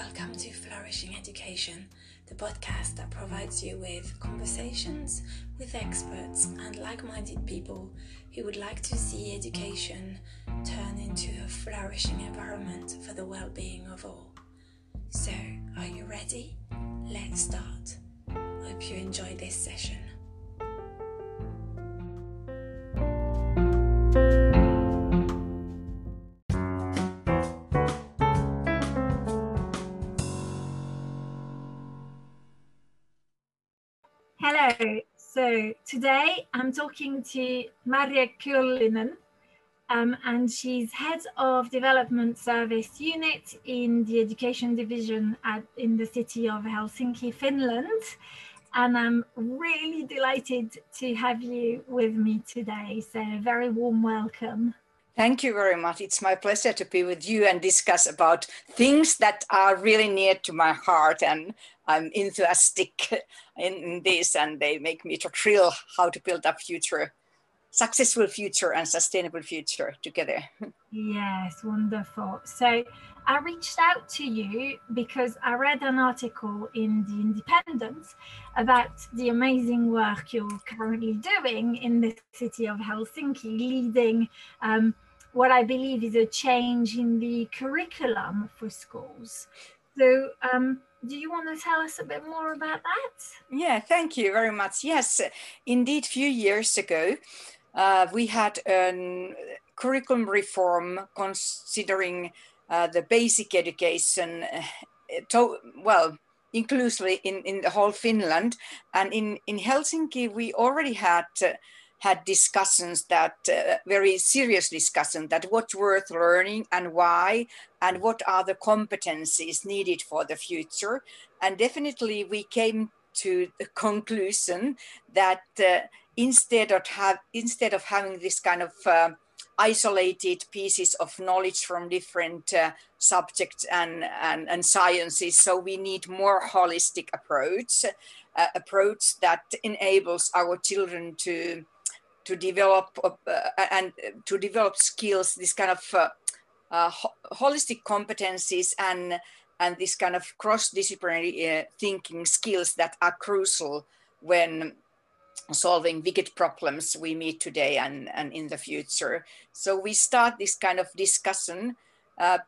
Welcome to Flourishing Education, the podcast that provides you with conversations with experts and like minded people who would like to see education turn into a flourishing environment for the well being of all. So, are you ready? Let's start. Hope you enjoy this session. So today I'm talking to Marjo Kyllönen, um, and she's head of development service unit in the education division at, in the city of Helsinki, Finland. And I'm really delighted to have you with me today. So very warm welcome. Thank you very much. It's my pleasure to be with you and discuss about things that are really near to my heart and I'm enthusiastic in, this and they make me to thrill how to build a future, successful future and sustainable future together. Yes, wonderful. So I reached out to you because I read an article in The Independent about the amazing work you're currently doing in the city of Helsinki, leading um, what I believe is a change in the curriculum for schools. So, um, do you want to tell us a bit more about that? Yeah, thank you very much. Yes, indeed, a few years ago, uh, we had a curriculum reform considering uh, the basic education, uh, to, well, inclusively in, in the whole Finland. And in, in Helsinki, we already had uh, had discussions that uh, very serious discussion that what's worth learning and why and what are the competencies needed for the future. And definitely we came to the conclusion that uh, instead of have instead of having this kind of uh, isolated pieces of knowledge from different uh, subjects and, and, and sciences so we need more holistic approach uh, approach that enables our children to to develop uh, and to develop skills, this kind of uh, uh, holistic competencies and and this kind of cross-disciplinary thinking skills that are crucial when solving wicked problems we meet today and, and in the future. So we start this kind of discussion uh,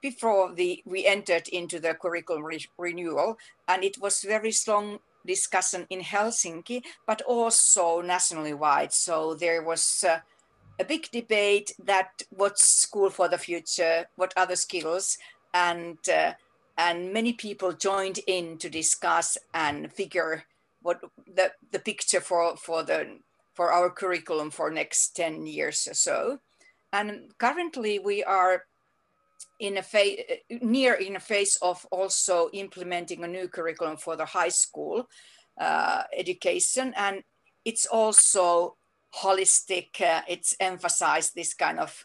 before the, we entered into the curriculum re renewal, and it was very strong discussion in Helsinki, but also nationally wide. So there was uh, a big debate that what's school for the future, what other skills, and uh, and many people joined in to discuss and figure what the, the picture for, for the for our curriculum for next 10 years or so. And currently we are in a phase near in a phase of also implementing a new curriculum for the high school uh, education. And it's also holistic uh, it's emphasized this kind of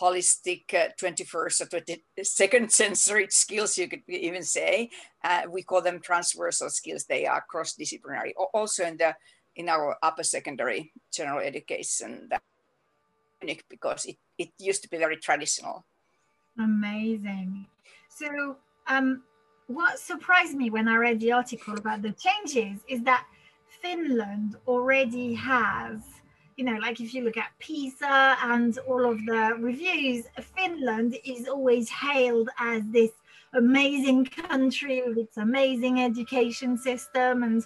holistic uh, 21st or 22nd century skills you could even say. Uh, we call them transversal skills. They are cross-disciplinary also in the in our upper secondary general education that because it, it used to be very traditional Amazing. So, um, what surprised me when I read the article about the changes is that Finland already has, you know, like if you look at PISA and all of the reviews, Finland is always hailed as this amazing country with its amazing education system and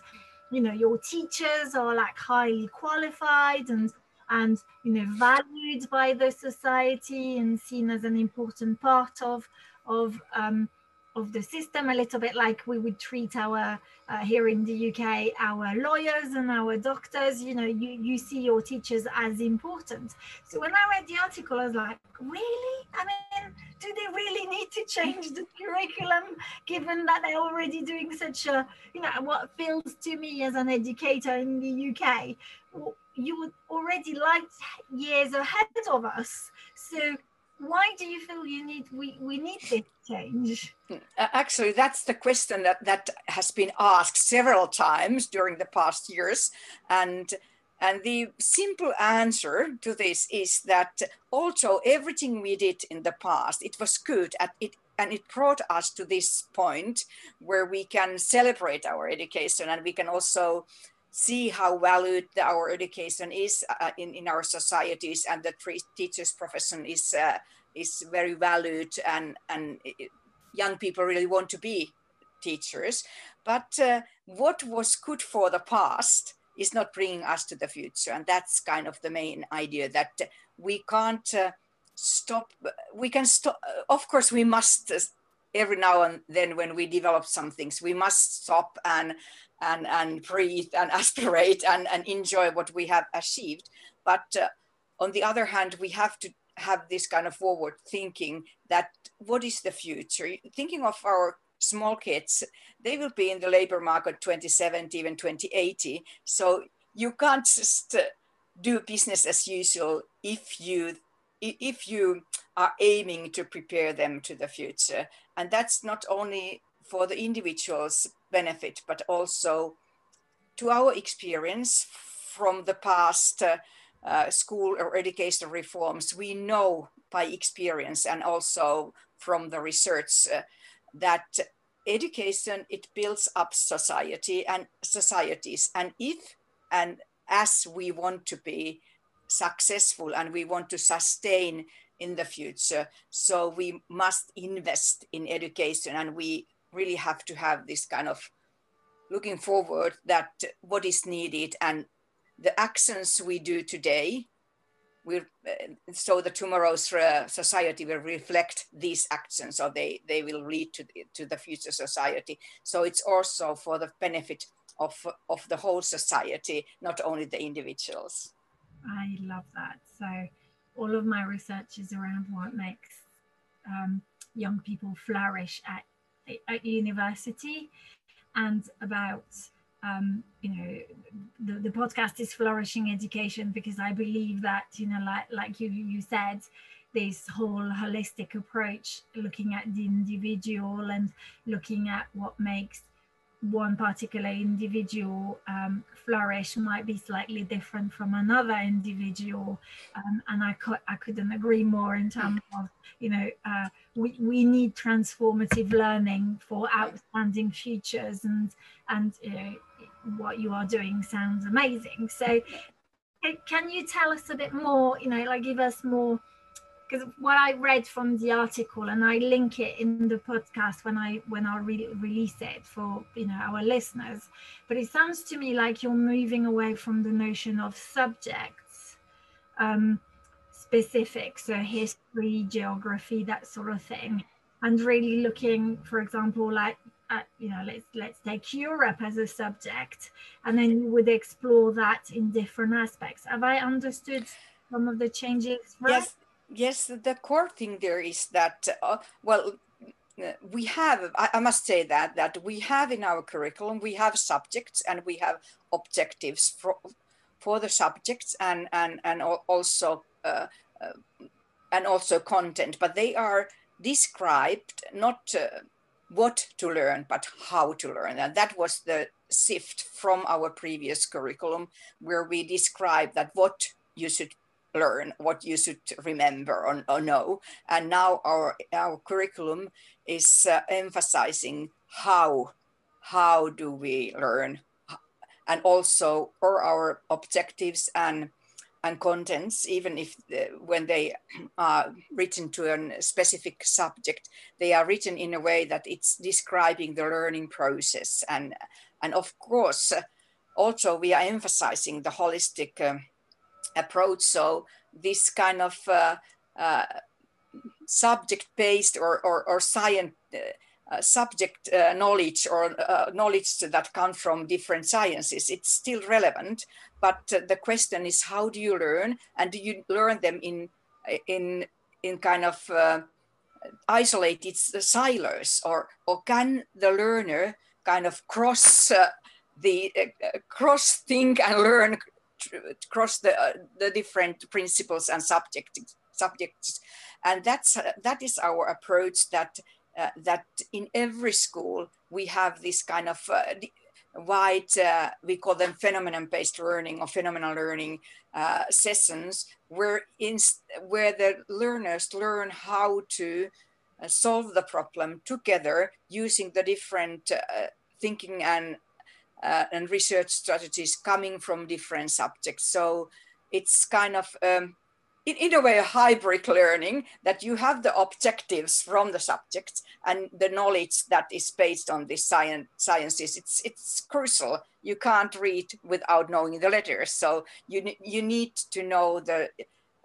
you know your teachers are like highly qualified and and you know valued by the society and seen as an important part of of um, of the system a little bit like we would treat our uh, here in the UK our lawyers and our doctors you know you you see your teachers as important. So when I read the article I was like really? I mean do they really need to change the curriculum given that they're already doing such a you know what feels to me as an educator in the UK you were already light years ahead of us. So why do you feel you need we, we need this change? Uh, actually, that's the question that, that has been asked several times during the past years. And and the simple answer to this is that also everything we did in the past, it was good. At it, and it brought us to this point where we can celebrate our education and we can also see how valued our education is uh, in, in our societies and the teachers profession is uh, is very valued and and it, young people really want to be teachers. But uh, what was good for the past is not bringing us to the future and that's kind of the main idea that we can't uh, stop we can stop of course we must uh, every now and then when we develop some things we must stop and and and breathe and aspirate and, and enjoy what we have achieved. But uh, on the other hand we have to have this kind of forward thinking that what is the future? Thinking of our small kids they will be in the labor market 2070 even 2080 so you can't just uh, do business as usual if you if you are aiming to prepare them to the future. And that's not only for the individual's benefit, but also to our experience from the past uh, uh, school or educational reforms, we know by experience and also from the research uh, that education it builds up society and societies and if and as we want to be successful and we want to sustain in the future. So we must invest in education and we really have to have this kind of looking forward that what is needed and the actions we do today will uh, so the tomorrow's uh, society will reflect these actions or they they will lead to the, to the future society so it's also for the benefit of of the whole society not only the individuals I love that. So, all of my research is around what makes um, young people flourish at, at university and about um, you know the, the podcast is flourishing education because i believe that you know like like you you said this whole holistic approach looking at the individual and looking at what makes one particular individual um, flourish might be slightly different from another individual um, and I, I couldn't agree more in terms of you know uh, we, we need transformative learning for outstanding futures and and you know, what you are doing sounds amazing. So can you tell us a bit more you know like give us more because what I read from the article and I link it in the podcast when I when I re- release it for you know our listeners, but it sounds to me like you're moving away from the notion of subjects, um, specific, so history, geography, that sort of thing, and really looking, for example, like you know let's let's take Europe as a subject, and then you would explore that in different aspects. Have I understood? some of the changes right? Yes, yes, the core thing there is that, uh, well, we have, I, I, must say that, that we have in our curriculum, we have subjects and we have objectives for, for the subjects and, and, and also, uh, uh, and also content, but they are described not uh, what to learn, but how to learn. And that was the shift from our previous curriculum, where we described that what you should learn, what you should remember or, or know. And now our, our curriculum is uh, emphasizing how, how do we learn and also or our objectives and and contents, even if uh, when they are written to a specific subject, they are written in a way that it's describing the learning process. And, and of course, also we are emphasizing the holistic um, approach. So this kind of uh, uh, subject-based or, or, or science uh, uh, subject uh, knowledge or uh, knowledge that come from different sciences, it's still relevant. But the question is, how do you learn, and do you learn them in in in kind of isolated silos, or or can the learner kind of cross the cross think and learn across the, uh, the different principles and subjects subjects. And that's uh, that is our approach that uh, that in every school we have this kind of uh, wide uh, we call them phenomenon based learning or phenomenal learning uh, sessions where in where the learners learn how to solve the problem together using the different thinking and uh, and research strategies coming from different subjects. So it's kind of um, in, in a way a hybrid learning that you have the objectives from the subjects and the knowledge that is based on these science sciences. It's it's crucial. You can't read without knowing the letters. So you you need to know the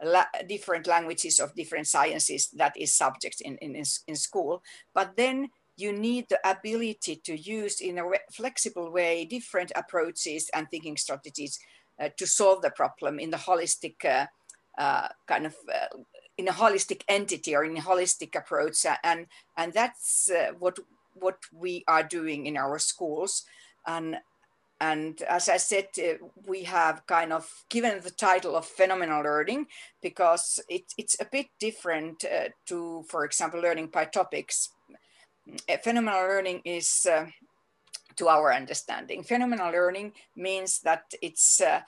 la different languages of different sciences that is subject in, in, in school. But then you need the ability to use in a flexible way different approaches and thinking strategies uh, to solve the problem in the holistic uh, uh, kind of uh, in a holistic entity or in a holistic approach and and that's uh, what what we are doing in our schools and and as I said, uh, we have kind of given the title of phenomenal learning because it, it's a bit different to, for example, learning by topics. Uh, phenomenal learning is, uh, to our understanding, phenomenal learning means that it's uh,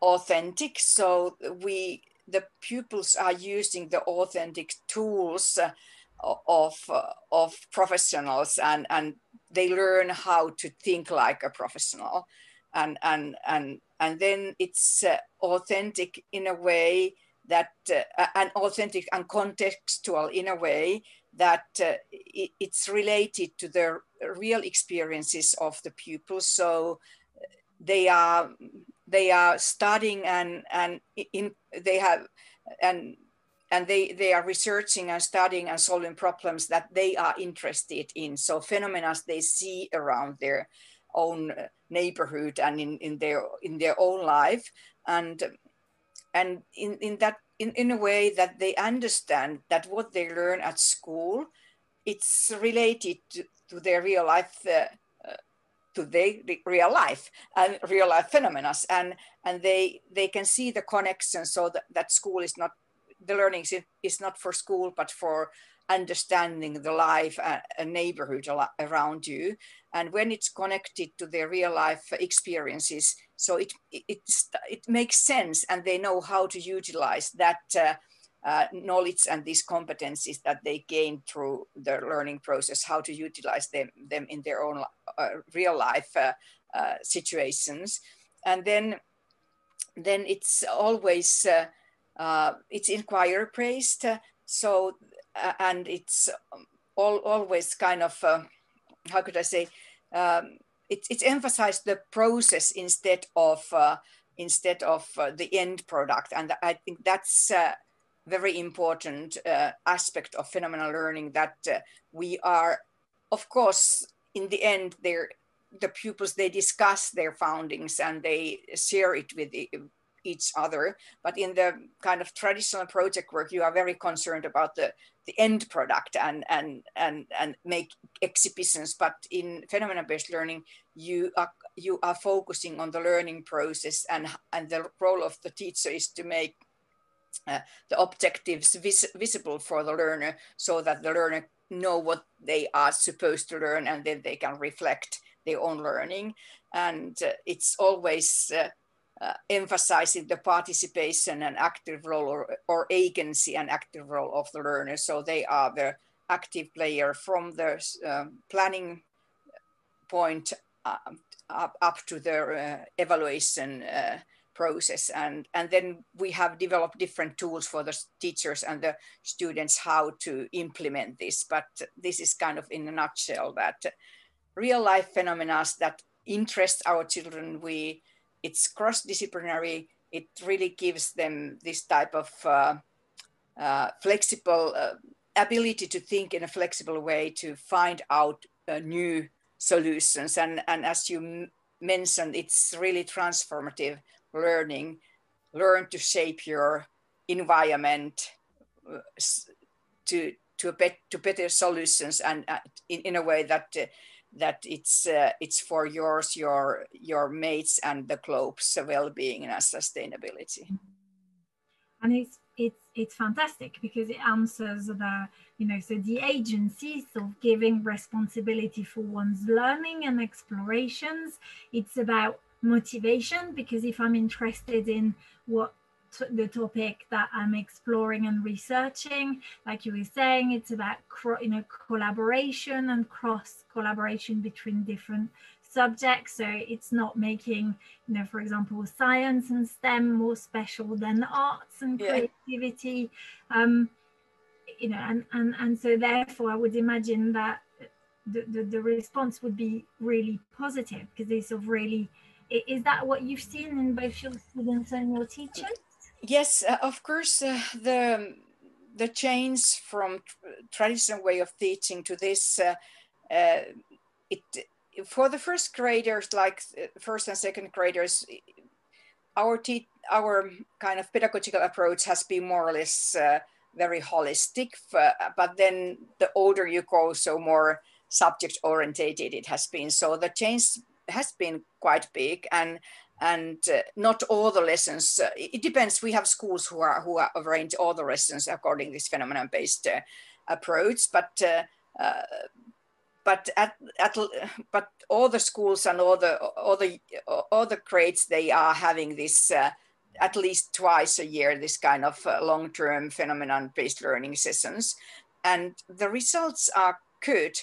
authentic. So we, the pupils are using the authentic tools uh, of, of professionals and, and they learn how to think like a professional and and and and then it's uh, authentic in a way that uh, and authentic and contextual in a way that uh, it, it's related to the real experiences of the pupils so they are they are studying and and in they have and and they, they are researching and studying and solving problems that they are interested in. So phenomena they see around their own neighborhood and in, in their in their own life and and in, in that in, in a way that they understand that what they learn at school it's related to, to their real life uh, uh to their real life and real life phenomena. And and they they can see the connection so that, that school is not the learning is not for school, but for understanding the life and neighborhood around you. And when it's connected to their real life experiences, so it, it, it makes sense and they know how to utilize that uh, uh, knowledge and these competencies that they gain through the learning process, how to utilize them, them in their own uh, real life uh, uh, situations. And then, then it's always uh, uh, it's inquiry based. So, uh, and it's all, always kind of, uh, how could I say, um, it, it's emphasized the process instead of, uh, instead of uh, the end product. And I think that's a very important uh, aspect of phenomenal learning that we are, of course, in the end, they're the pupils they discuss their foundings and they share it with each other. But in the kind of traditional project work, you are very concerned about the, the end product and, and, and, and make exhibitions. But in phenomena-based learning, you are, you are focusing on the learning process and, and the role of the teacher is to make uh, the objectives vis visible for the learner so that the learner know what they are supposed to learn and then they can reflect their own learning. And uh, it's always uh, uh, emphasizing the participation and active role or, or agency and active role of the learner. So they are the active player from the um, planning point uh, up, up to the uh, evaluation uh, process. And, and then we have developed different tools for the teachers and the students how to implement this. But this is kind of in a nutshell that real life phenomena that interest our children, we it's cross-disciplinary. It really gives them this type of uh, uh, flexible uh, ability to think in a flexible way to find out uh, new solutions. And, and as you mentioned, it's really transformative learning. Learn to shape your environment uh, to to, bet, to better solutions and uh, in, in a way that that it's uh, it's for yours, your your mates, and the globe's well-being and sustainability. And it's it's it's fantastic because it answers the you know so the agencies of giving responsibility for one's learning and explorations. It's about motivation because if I'm interested in what the topic that I'm exploring and researching. Like you were saying, it's about you know collaboration and cross collaboration between different subjects. So it's not making you know, for example, science and STEM more special than arts and yeah. creativity. Um, you know, and and and so therefore, I would imagine that the, the, the response would be really positive because it's of really is that what you've seen in both your students and your teachers yes uh, of course uh, the the change from traditional way of teaching to this uh, uh, it for the first graders like uh, first and second graders our te- our kind of pedagogical approach has been more or less uh, very holistic but then the older you go so more subject orientated it has been. So the change has been quite big and and uh, not all the lessons uh, it depends. We have schools who are who are arrange all the lessons according this phenomenon based uh, approach but uh, uh, but at, at but all the schools and all the all the all the grades they are having this uh, at least twice a year this kind of long-term phenomenon based learning sessions. And the results are good.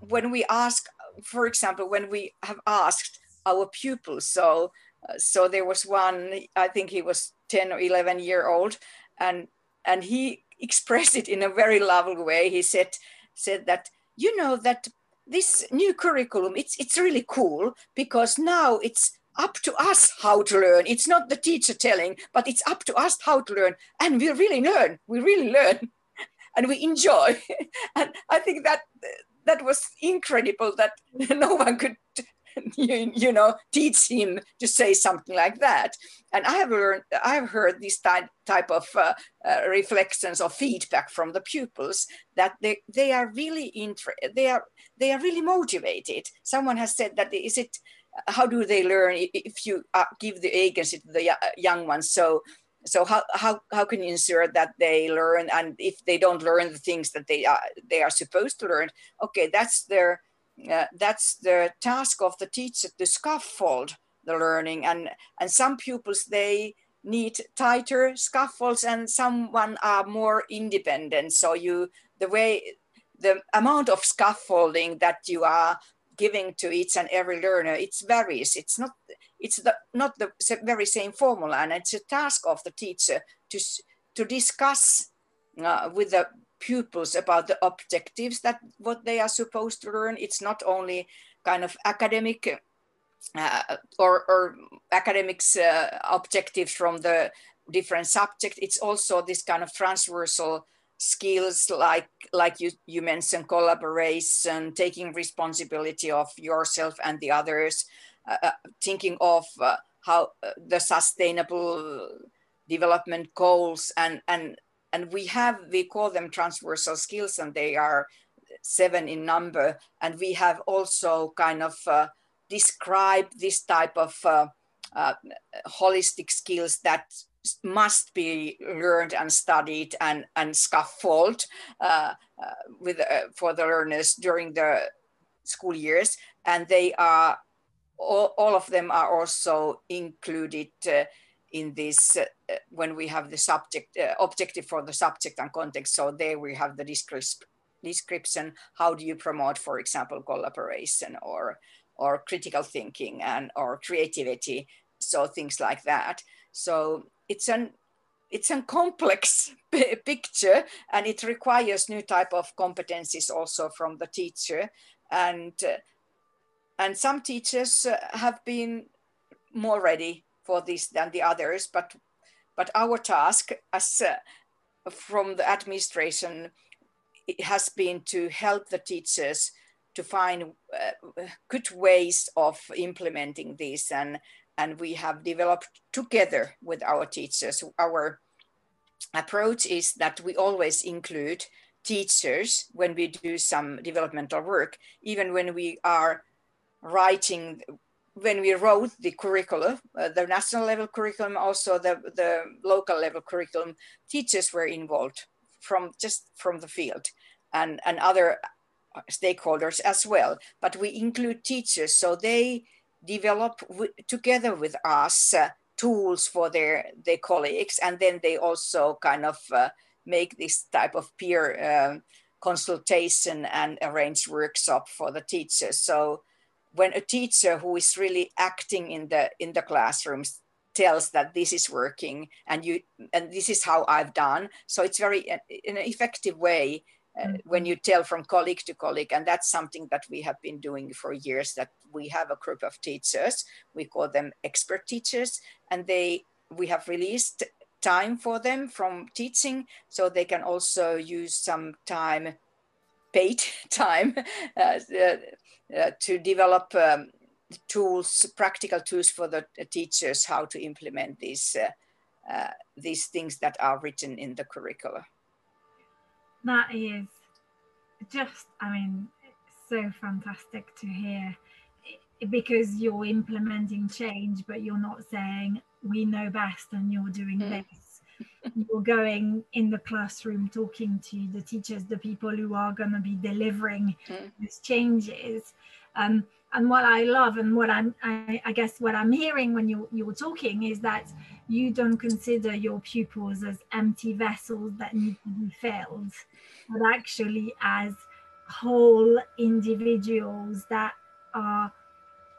When we ask, for example, when we have asked our pupils, so uh, so there was one, I think he was 10 or 11 year old, and and he expressed it in a very lovely way. He said said that you know that this new curriculum it's it's really cool because now it's up to us how to learn. It's not the teacher telling, but it's up to us how to learn, and we really learn. We really learn. and we enjoy. and I think that that was incredible that no one could you, you know teach him to say something like that. And i have learned i have heard these type, type of uh, uh, reflections or feedback from the pupils that they, they are really inter- they are they are really motivated. Someone has said that is it how do they learn if you uh, give the agency to the young ones? So so how, how, how can you ensure that they learn? And if they don't learn the things that they are they are supposed to learn okay that's their that's the task of the teacher to scaffold the learning. And and some pupils they need tighter scaffolds and someone are more independent. So you the way the amount of scaffolding that you are giving to each and every learner it varies. It's not it's the, not the very same formula. And it's a task of the teacher to, to discuss uh, with the pupils about the objectives that what they are supposed to learn. It's not only kind of academic uh, or, or, academics uh, objectives from the different subjects it's also this kind of transversal skills like like you you mentioned collaboration taking responsibility of yourself and the others uh, uh, thinking of uh, how the sustainable development goals and and and we have we call them transversal skills and they are seven in number. And we have also kind of uh, described this type of uh, uh, holistic skills that must be learned and studied and and scaffold with for the learners during the school years. And they are all, all of them are also included uh, in this uh, when we have the subject uh, objective for the subject and context. So there we have the description. How do you promote, for example, collaboration or or critical thinking and or creativity? So things like that. So it's an it's a complex picture and it requires new type of competencies also from the teacher and uh, and some teachers uh, have been more ready for this than the others but but our task as uh, from the administration has been to help the teachers to find uh, good ways of implementing this. And and we have developed together with our teachers. Our approach is that we always include teachers when we do some developmental work even when we are writing when we wrote the curriculum, uh, the national level curriculum, also the, the local level curriculum, teachers were involved from just from the field and, and other stakeholders as well. But we include teachers, so they develop together with us uh, tools for their their colleagues and then they also kind of uh, make this type of peer uh, consultation and arrange workshop for the teachers so when a teacher who is really acting in the in the classrooms tells that this is working and you and this is how i've done so it's very uh, in an effective way uh, mm-hmm. when you tell from colleague to colleague and that's something that we have been doing for years that we have a group of teachers we call them expert teachers and they we have released time for them from teaching so they can also use some time paid time uh, uh, to develop um, tools practical tools for the teachers how to implement these uh, uh, these things that are written in the curricula that is just, I mean, so fantastic to hear because you're implementing change, but you're not saying we know best and you're doing mm. this. You're going in the classroom talking to the teachers, the people who are going to be delivering mm. these changes. Um, and what I love and what I'm, I, I, guess what I'm hearing when you you're talking is that you don't consider your pupils as empty vessels that need to be filled, but actually as whole individuals that are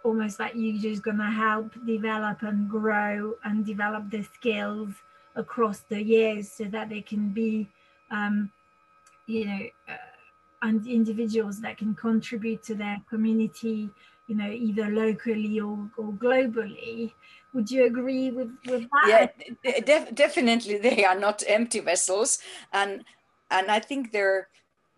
almost like you're just going to help develop and grow and develop the skills across the years so that they can be, um, you know, uh, and individuals that can contribute to their community, you know, either locally or, or globally. Would you agree with, with that? Yeah, def- definitely they are not empty vessels. And, and I think they're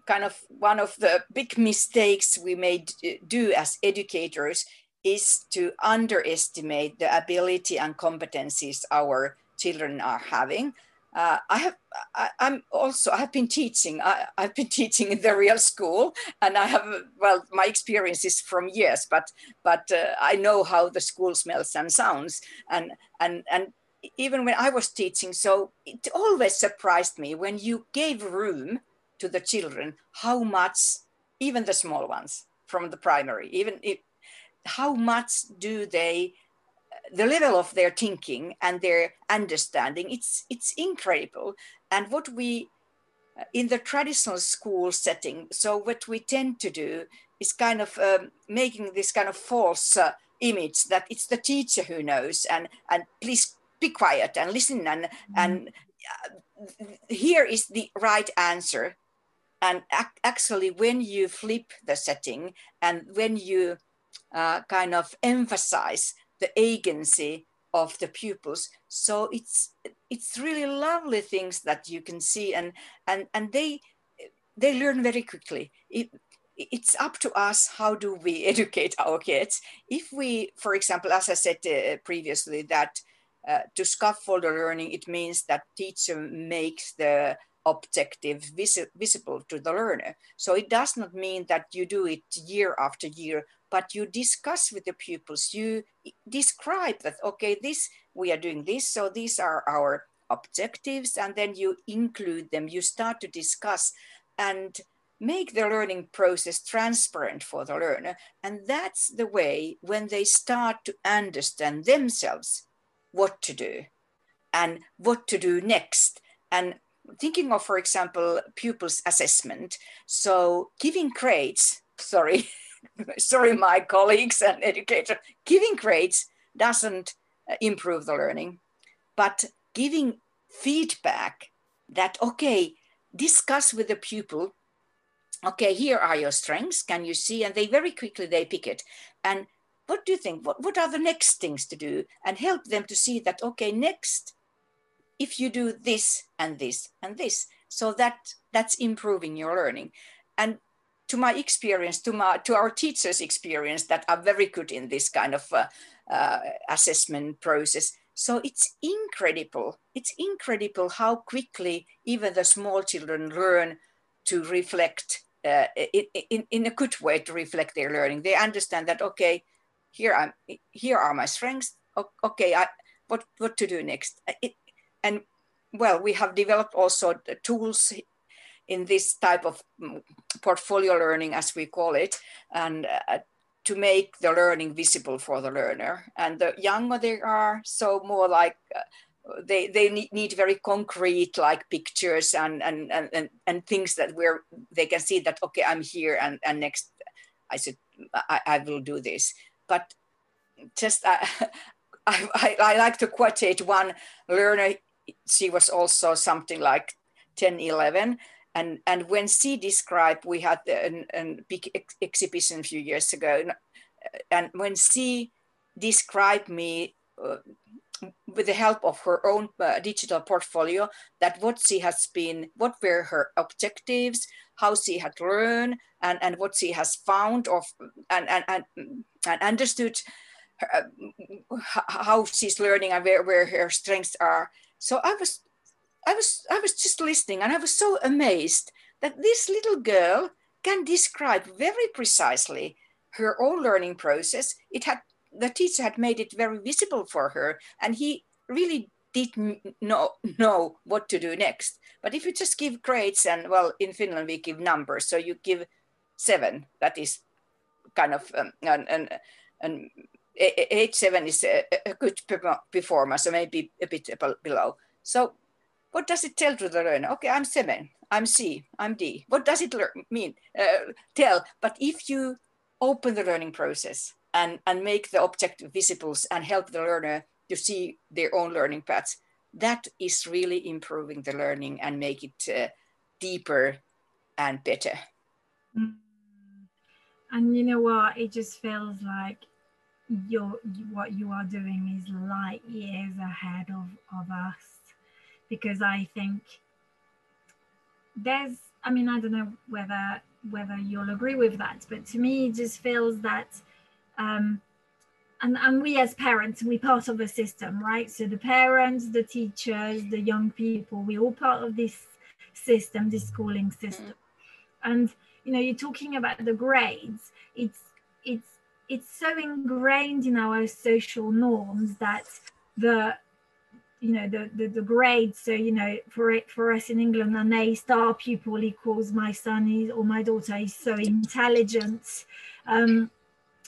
kind of one of the big mistakes we may do as educators is to underestimate the ability and competencies our children are having uh, I have, I, am also, I have been teaching, I, have been teaching in the real school and I have, well, my experience is from years, but, but uh, I know how the school smells and sounds. And, and, and even when I was teaching, so it always surprised me when you gave room to the children, how much, even the small ones from the primary, even if, how much do they the level of their thinking and their understanding it's it's incredible and what we uh, in the traditional school setting so what we tend to do is kind of um, making this kind of false uh, image that it's the teacher who knows and and please be quiet and listen and mm-hmm. and uh, here is the right answer and ac- actually when you flip the setting and when you uh, kind of emphasize the agency of the pupils. So it's it's really lovely things that you can see and and and they they learn very quickly. It, it's up to us how do we educate our kids. If we for example as i said uh, previously that uh, to scaffold the learning it means that teacher makes the objective vis- visible to the learner. So it does not mean that you do it year after year but you discuss with the pupils, you describe that, okay, this, we are doing this, so these are our objectives, and then you include them, you start to discuss and make the learning process transparent for the learner. And that's the way when they start to understand themselves what to do and what to do next. And thinking of, for example, pupils assessment. So giving grades, sorry, sorry, my colleagues and educators, giving grades doesn't uh, improve the learning, but giving feedback that, okay, discuss with the pupil, okay, here are your strengths, can you see? And they very quickly, they pick it. And what do you think? What, what are the next things to do? And help them to see that, okay, next, if you do this and this and this, so that that's improving your learning. And to my experience, to my to our teachers' experience that are very good in this kind of uh, uh, assessment process. So it's incredible. It's incredible how quickly even the small children learn to reflect uh, in, in, in a good way to reflect their learning. They understand that okay, here I'm here are my strengths. Okay, I, what what to do next? It, and well, we have developed also the tools in this type of mm, portfolio learning, as we call it. And uh, to make the learning visible for the learner. And the younger they are, so more like uh, they they need, need very concrete like pictures and and and and things that where they can see that okay I'm here and and next I said I, I will do this. But just uh, I, I, I like to quote it, one learner. She was also something like 10, 11 and and when she described we had a big ex- exhibition a few years ago. And when she described me uh, with the help of her own uh, digital portfolio that what she has been what were her objectives how she had learned and, and what she has found of and and, and, and understood her, uh, how she's learning and where, where her strengths are. So i was I was I was just listening and I was so amazed that this little girl can describe very precisely her own learning process. It had the teacher had made it very visible for her, and he really didn't know know what to do next. But if you just give grades and well, in Finland we give numbers, so you give seven. That is kind of um, an, an, an eight seven is a, a good performance, so maybe a bit below. So what does it tell to the learner? Okay, I'm seven, I'm C, I'm D. What does it mean? Uh, tell. But if you open the learning process and, and make the object visible and help the learner to see their own learning paths, that is really improving the learning and make it uh, deeper and better. Mm. And you know what? It just feels like you're, what you are doing is light years ahead of, of us because I think there's I mean I don't know whether whether you'll agree with that, but to me it just feels that um, and, and we as parents we're part of a system right? So the parents the teachers the young people we all part of this system this schooling system. Mm-hmm. and you know you're talking about the grades. It's it's it's so ingrained in our social norms that the you know the, the the grades so you know for it for us in england an a star pupil equals my son is or my daughter is so intelligent. Um,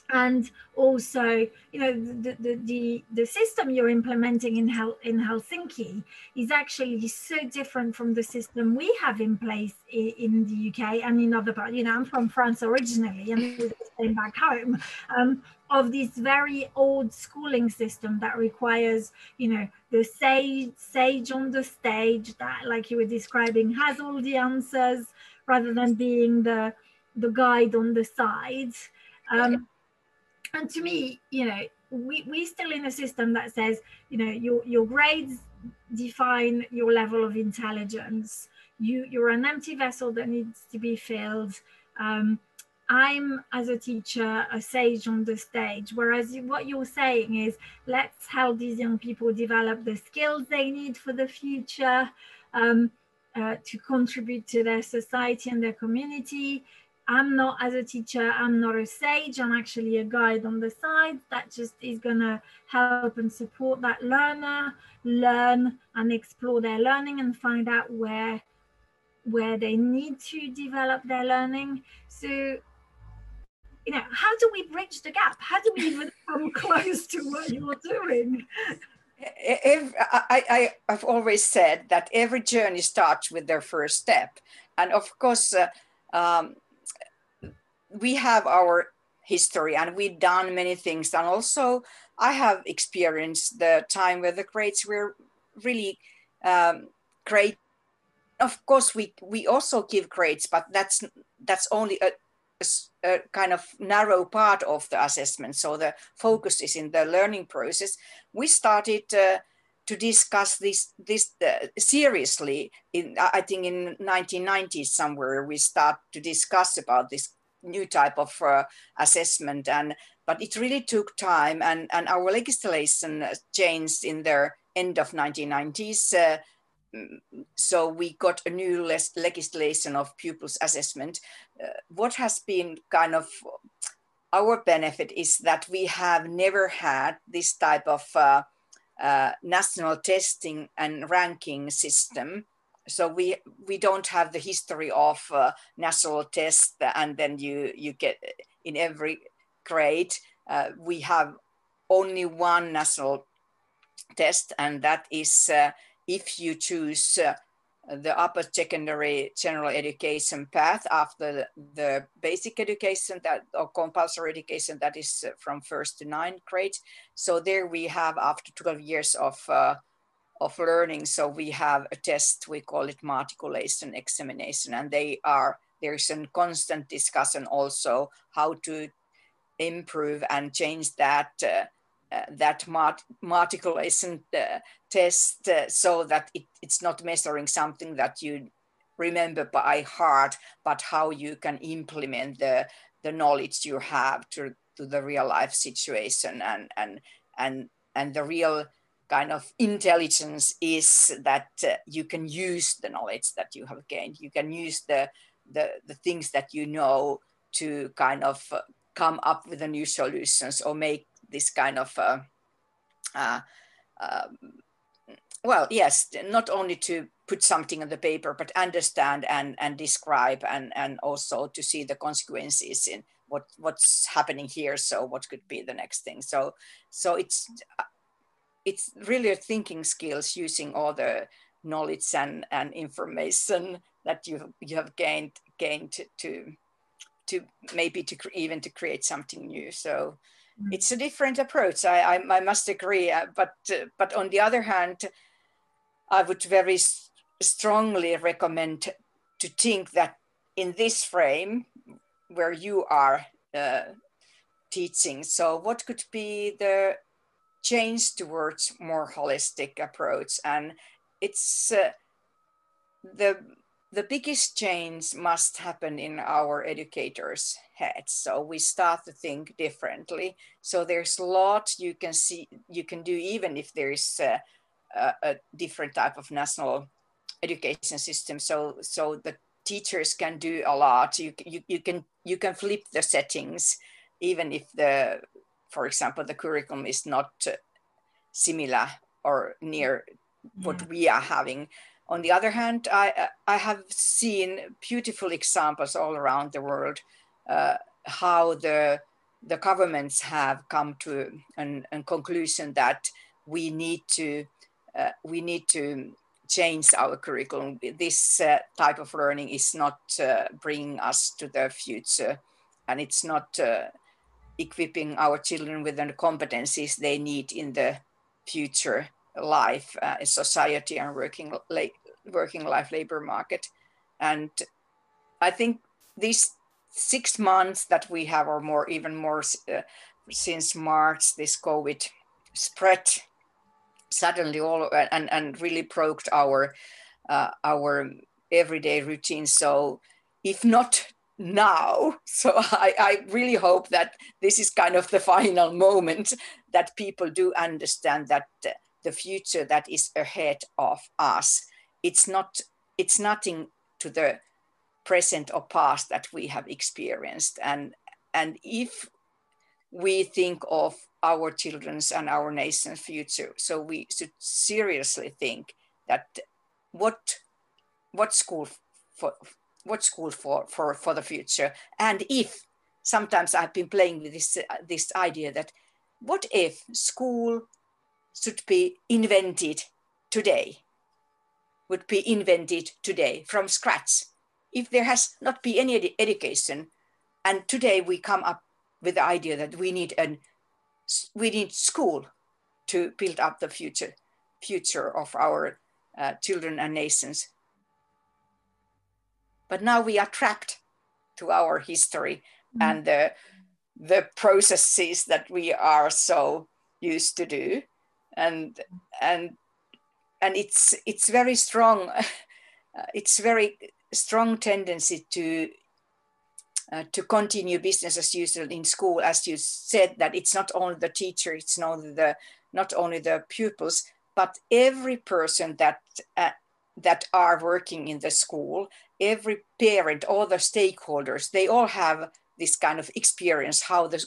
and also you know the, the the the system you're implementing in Hel- in Helsinki is actually so different from the system we have in place in, in the UK and in other parts you know I'm from France originally and came back home. Um, of this very old schooling system that requires you know the sage sage on the stage that like you were describing has all the answers rather than being the the guide on the side um, and to me, you know, we we still in a system that says, you know, your your grades define your level of intelligence. You you're an empty vessel that needs to be filled. Um, I'm as a teacher a sage on the stage, whereas what you're saying is let's help these young people develop the skills they need for the future um, uh, to contribute to their society and their community. I'm not, as a teacher, I'm not a sage. I'm actually a guide on the side that just is going to help and support that learner learn and explore their learning and find out where where they need to develop their learning. So, you know, how do we bridge the gap? How do we even come close to what you're doing? Every, I, I, have always said that every journey starts with their first step. And of course, uh, um, we have our history and we've done many things and also i have experienced the time where the grades were really um, great of course we we also give grades but that's that's only a, a, a, kind of narrow part of the assessment. So the focus is in the learning process. We started uh, to discuss this this uh, seriously in i think in 1990s somewhere we start to discuss about this new type of uh, assessment and but it really took time and, and our legislation changed in the end of 1990s uh, so we got a new legislation of pupils assessment what has been kind of our benefit is that we have never had this type of uh, uh, national testing and ranking system. So we we don't have the history of uh, national test and then you you get in every grade, uh, we have only one national test, and that is uh, if you choose uh, the upper secondary general education path after the basic education that or compulsory education that is uh, from first to ninth grade. So there we have after 12 years of uh, of learning. So we have a test, we call it matriculation examination, and they are there's a constant discussion also how to improve and change that uh, uh, that mart- matriculation uh, test uh, so that it, it's not measuring something that you remember by heart, but how you can implement the, the knowledge you have to, to the real life situation and, and, and, and the real kind of intelligence is that uh, you can use the knowledge that you have gained. You can use the, the, the things that you know to kind of uh, come up with the new solutions or make this kind of uh, uh, um, well yes not only to put something on the paper but understand and and describe and and also to see the consequences in what what's happening here so what could be the next thing so so it's it's really thinking skills using all the knowledge and and information that you you have gained gained to to, to maybe to even to create something new so Mm. it's a different approach. I, I, I must agree. Uh, but uh, but on the other hand, I would very strongly recommend to think that in this frame where you are uh, teaching, so what could be the change towards more holistic approach? And it's uh, the the biggest change must happen in our educators' heads. So we start to think differently. So there's a lot you can see, you can do, even if there is a, a, a different type of national education system. So, so the teachers can do a lot. You, you, you can you can flip the settings, even if the, for example, the curriculum is not similar or near what yeah. we are having on the other hand, I, I have seen beautiful examples all around the world uh, how the, the governments have come to an, an conclusion that we need to, uh, we need to change our curriculum. This uh, type of learning is not uh, bringing us to the future and it's not uh, equipping our children with the competencies they need in the future life, uh, society, and working working life labor market. And I think these six months that we have, or more, even more, since March, this COVID spread suddenly all and and really broke our uh, our everyday routine. So if not now. So I, I, really hope that this is kind of the final moment that people do understand that the future that is ahead of us it's not it's nothing to the present or past that we have experienced and and if we think of our children's and our nation's future. So we should seriously think that what what school for what school for for for the future? And if sometimes i've been playing with this uh, this idea that what if school should be invented today would be invented today from scratch? If there has not been any ed- education and today we come up with the idea that we need an we need school to build up the future future of our uh, children and nations but now we are trapped to our history mm-hmm. and the the processes that we are so used to do and and and it's it's very strong uh, it's very strong tendency to uh, to continue business as usual in school as you said that it's not only the teacher it's not the not only the pupils but every person that uh, that are working in the school every parent all the stakeholders they all have this kind of experience how the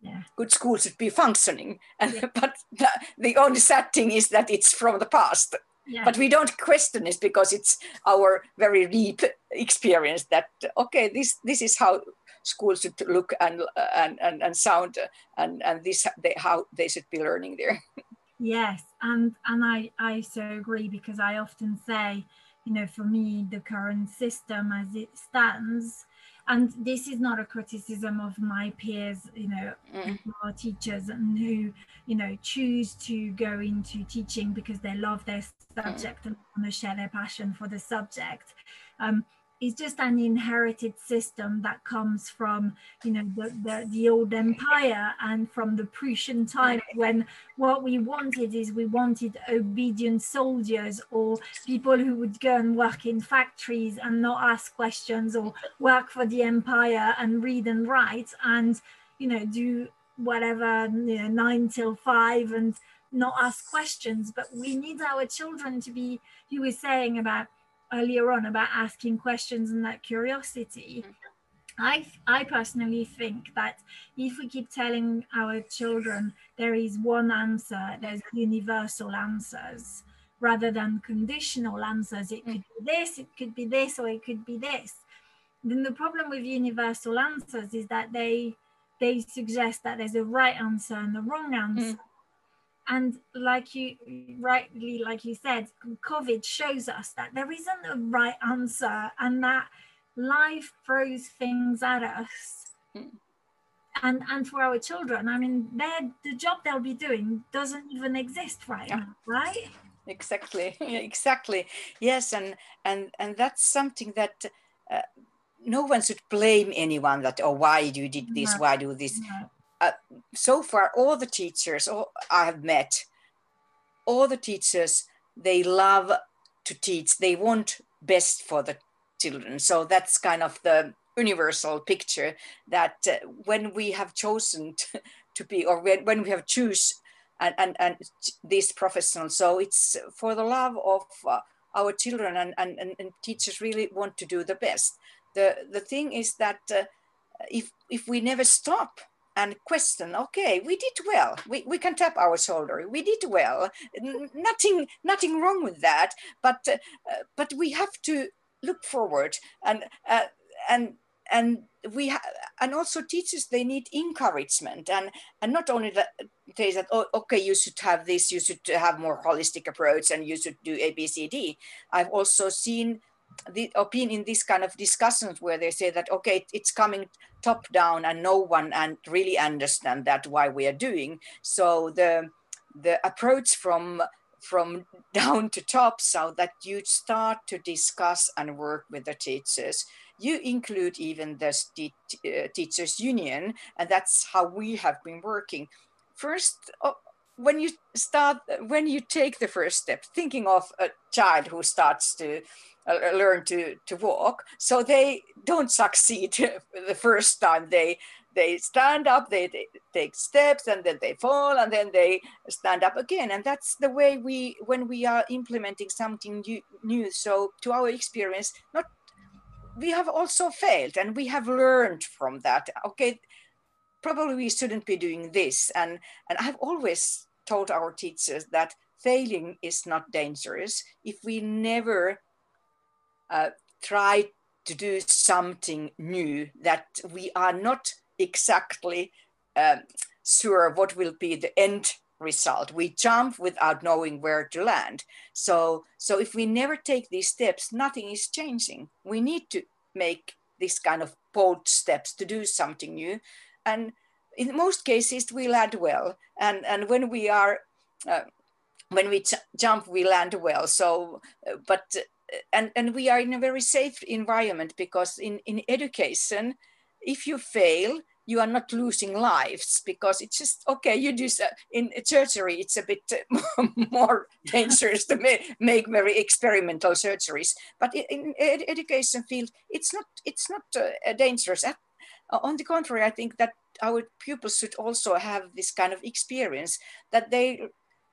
yeah. good schools should be functioning. And yeah. but the, the, only sad thing is that it's from the past. Yeah. But we don't question it because it's our very deep experience that okay, this this is how schools should look and and and, and sound and and this they, how they should be learning there yes and and i i so agree because i often say you know for me the current system as it stands and this is not a criticism of my peers you know mm. who are teachers and who you know choose to go into teaching because they love their subject mm. and want to share their passion for the subject um, is just an inherited system that comes from you know the, the, the, old empire and from the Prussian time when what we wanted is we wanted obedient soldiers or people who would go and work in factories and not ask questions or work for the empire and read and write and you know do whatever you know nine till five and not ask questions but we need our children to be you were saying about earlier on about asking questions and that curiosity. I, I personally think that if we keep telling our children there is one answer, there's universal answers rather than conditional answers, it could be this, it could be this, or it could be this. Then the problem with universal answers is that they they suggest that there's a right answer and a wrong answer. Mm and like you rightly like you said covid shows us that there isn't a right answer and that life throws things at us. Mm. and and for our children i mean their the job they'll be doing doesn't even exist right yeah. now right? Exactly. Exactly. Yes and and and that's something that uh, no one should blame anyone that oh why you did this? No. why do this? No uh, so far all the teachers all i have met all the teachers they love to teach. They want best for the children. So that's kind of the universal picture that uh, when we have chosen to, to be or when, when we have choose and, and, and this professional. So it's for the love of uh, our children and, and, and, teachers really want to do the best. The the thing is that uh, if if we never stop and question okay we did well. We, we can tap our shoulder. We did well. N- nothing nothing wrong with that but uh, but we have to look forward and uh, and and we ha- and also teachers they need encouragement. And and not only that they that oh, okay you should have this you should have more holistic approach and you should do abcd i've also seen the opinion in this kind of discussions where they say that okay it's coming top down and no one and really understand that why we are doing. So the the approach from from down to top so that you start to discuss and work with the teachers. You include even the uh, teachers union and that's how we have been working. First when you start when you take the first step thinking of a child who starts to Uh, uh, learn to to walk. So they don't succeed the first time. They they stand up they, they, take steps and then they fall and then they stand up again. And that's the way we when we are implementing something new, new. So to our experience not we have also failed and we have learned from that. Okay probably we shouldn't be doing this. And and i've always told our teachers that failing is not dangerous. If we never uh, try to do something new that we are not exactly um, sure what will be the end result. We jump without knowing where to land. So so if we never take these steps nothing is changing. We need to make this kind of bold steps to do something new. And in most cases we land well. And and when we are uh, when we jump we land well. So uh, but and, and we are in a very safe environment because in, in education, if you fail, you are not losing lives because it's just okay you do in surgery it's a bit more dangerous to make very experimental surgeries. But in ed education field it's not it's not uh, dangerous. On the contrary i think that our pupils should also have this kind of experience that they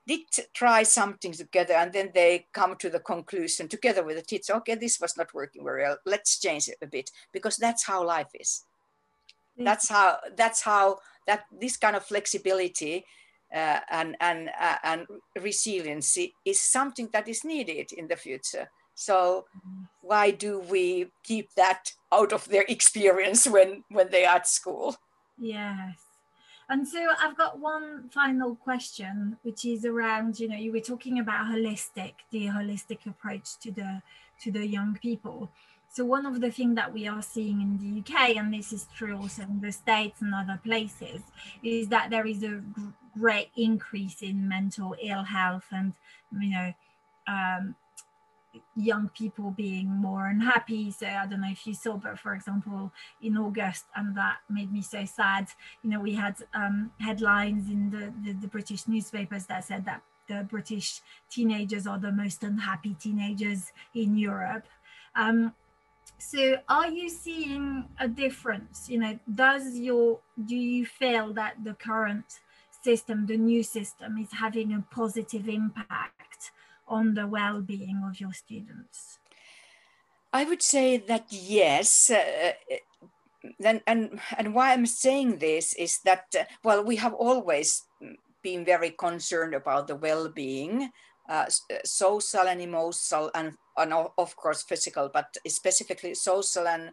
did try something together and then they come to the conclusion together with the teacher okay this was not working very well let's change it a bit because that's how life is mm. that's how that's how that this kind of flexibility uh, and and uh, and resiliency is something that is needed in the future So why do we keep that out of their experience when when they are at school? Yes. And so I've got one final question, which is around, you know, you were talking about holistic, the holistic approach to the to the young people. So one of the things that we are seeing in the UK, and this is true also in the States and other places, is that there is a great increase in mental ill health and, you know, um, young people being more unhappy. So I don't know if you saw, but for example, in August, and that made me so sad. You know, we had um, headlines in the, the, the British newspapers that said that the British teenagers are the most unhappy teenagers in Europe. Um, so are you seeing a difference you know does your do you feel that the current system the new system is having a positive impact on the well-being of your students i would say that yes uh, and, and and why i'm saying this is that uh, well we have always been very concerned about the well-being uh, social and emotional and and of course physical, but specifically social and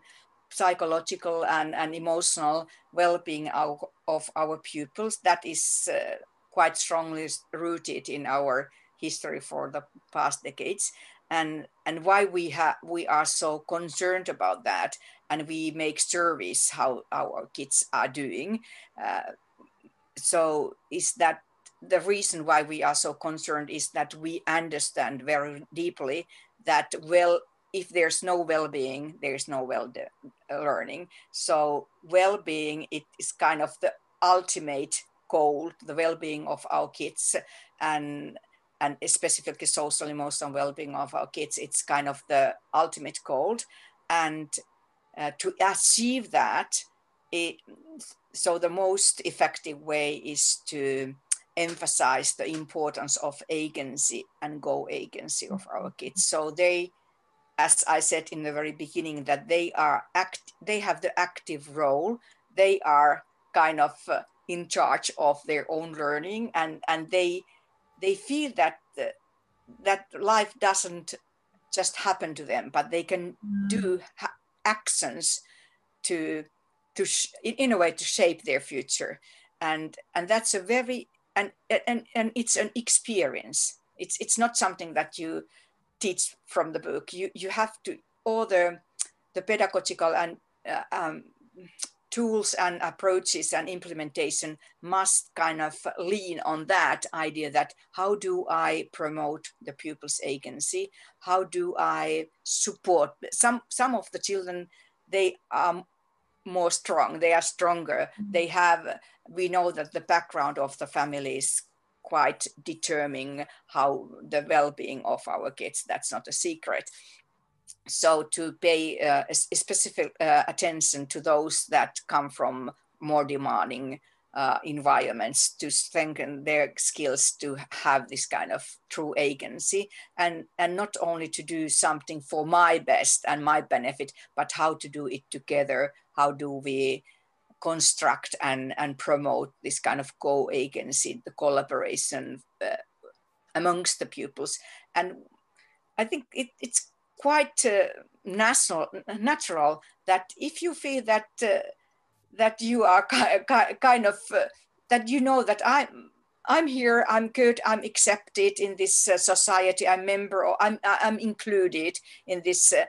psychological and, and emotional well-being of, of our pupils. That is uh, quite strongly rooted in our history for the past decades. And, and why we have we are so concerned about that. And we make surveys how our kids are doing. Uh, so is that the reason why we are so concerned is that we understand very deeply that well if there's no well-being there's no well learning. So well-being it is kind of the ultimate goal the well-being of our kids. And and specifically social emotional well-being of our kids it's kind of the ultimate goal and uh, to achieve that it, so the most effective way is to emphasize the importance of agency and go agency of our kids. So they, as I said in the very beginning, that they are act, they have the active role. They are kind of uh, in charge of their own learning, and and they they feel that uh, that life doesn't just happen to them, but they can mm. do ha- actions to to sh- in a way to shape their future. And and that's a very and and and it's an experience. It's it's not something that you teach from the book. You you have to all the the pedagogical and uh, um, tools and approaches and implementation must kind of lean on that idea that how do I promote the pupil's agency? How do I support some some of the children? They are more strong. They are stronger. Mm-hmm. They have we know that the background of the family is quite determining how the well-being of our kids that's not a secret so to pay uh, specific uh, attention to those that come from more demanding uh, environments to strengthen their skills to have this kind of true agency and and not only to do something for my best and my benefit but how to do it together how do we construct and, and promote this kind of co-agency, the collaboration uh, amongst the pupils. And I think it, it's quite uh, natural, natural that if you feel that uh, that you are kind of uh, that you know that I'm I'm here, I'm good, I'm accepted in this uh, society, I'm member, or I'm I'm included in this uh,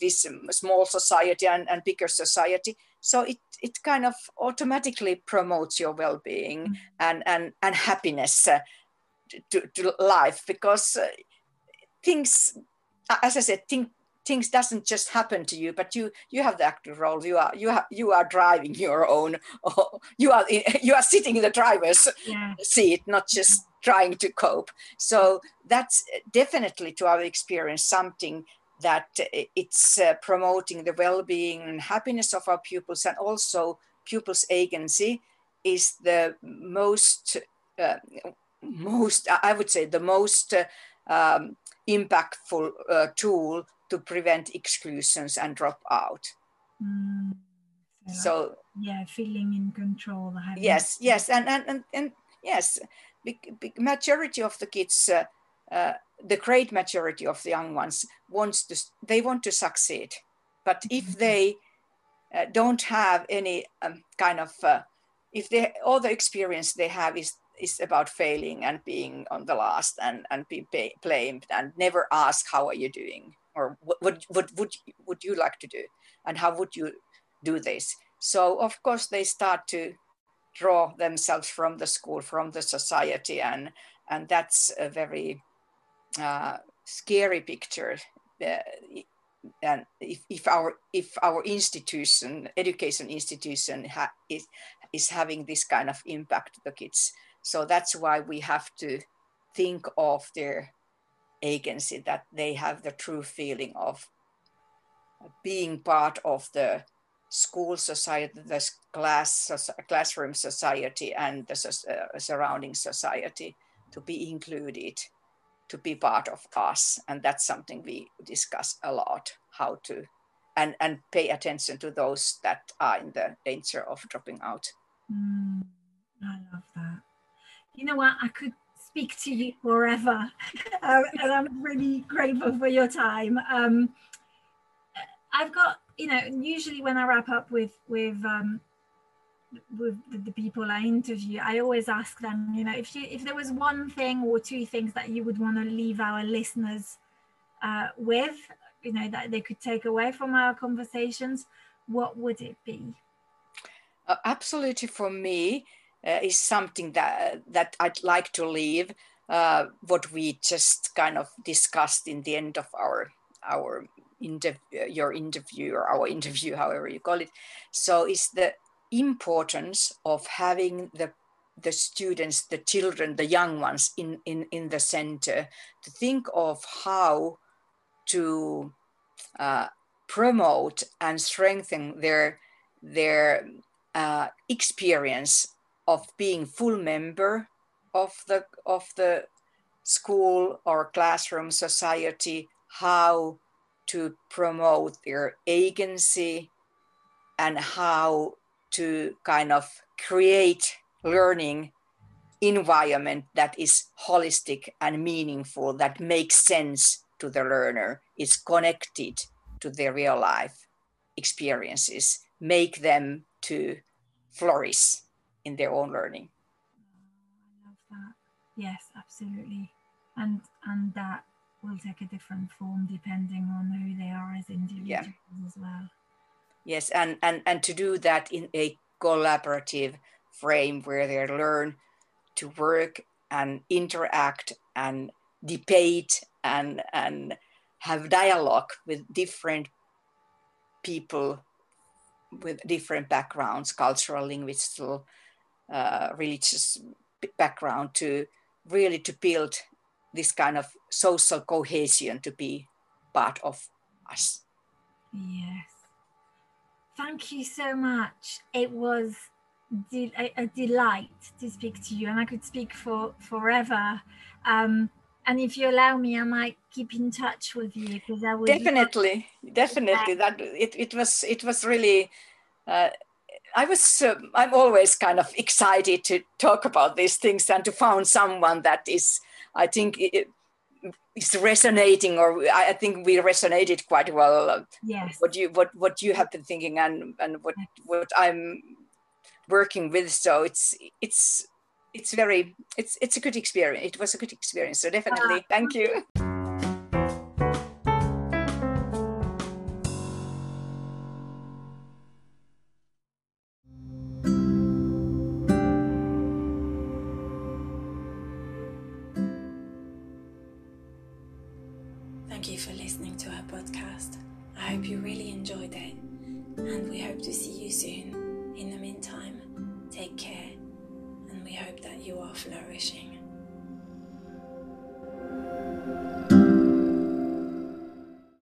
this small society and, and bigger society so it it kind of automatically promotes your well-being mm. and and and happiness uh, to, to life because things as i said think, things doesn't just happen to you but you you have the active role you are you have you are driving your own you are you are sitting in the driver's yeah. seat not just trying to cope so that's definitely to our experience something that it's uh, promoting the well-being and happiness of our pupils and also pupils agency is the most uh, most i would say the most uh, um, impactful uh, tool to prevent exclusions and dropout mm, so, so yeah feeling in control yes yes and and and, and yes big, big majority of the kids uh, uh, the great majority of the young ones wants to they want to succeed. But if mm-hmm. they uh, don't have any um, kind of uh, if they all the experience they have is is about failing and being on the last and and being blamed and never ask how are you doing? or what would what would would you like to do? and how would you do this? So of course they start to draw themselves from the school from the society and and that's a very uh, scary picture uh, and if, if our if our institution education institution ha, is is having this kind of impact to the kids so that's why we have to think of their agency that they have the true feeling of being part of the school society the class classroom society and the uh, surrounding society to be included to be part of us. And that's something we discuss a lot how to and and pay attention to those that are in the danger of dropping out. Mm, i love that you know what? I could speak to you forever. Uh, and i'm really grateful for your time. Um, i've got you know usually when i wrap up with with um, with the people I interview, I always ask them, you know, if you if there was one thing or two things that you would want to leave our listeners uh, with, you know, that they could take away from our conversations, what would it be? Uh, absolutely, for me, uh, is something that that I'd like to leave. Uh, what we just kind of discussed in the end of our our interview, your interview or our interview, however you call it. So, is the importance of having the the students, the children, the young ones in, in, in the center to think of how to uh, promote and strengthen their, their uh, experience of being full member of the, of the school or classroom society, how to promote their agency and how to kind of create learning environment that is holistic and meaningful that makes sense to the learner is connected to their real life experiences make them to flourish in their own learning. I love that. Yes absolutely. And and that will take a different form depending on who they are as individuals yeah. as well. Yes, and, and, and to do that in a collaborative frame where they learn to work and interact and debate and, and have dialogue with different people with different backgrounds, cultural, linguistic, uh, religious background to really to build this kind of social cohesion to be part of us. Yes. Thank you so much. It was de- a, a, delight to speak to you, and I could speak for forever. Um, and if you allow me, I might keep in touch with you because I would definitely, definitely. That it, it was it was really. Uh, I was uh, I'm always kind of excited to talk about these things and to find someone that is I think it, is resonating or I, think we resonated quite well. Yes. What you what what you have been thinking and and what what i'm working with. So it's it's it's very it's it's a good experience. It was a good experience. So definitely uh, thank you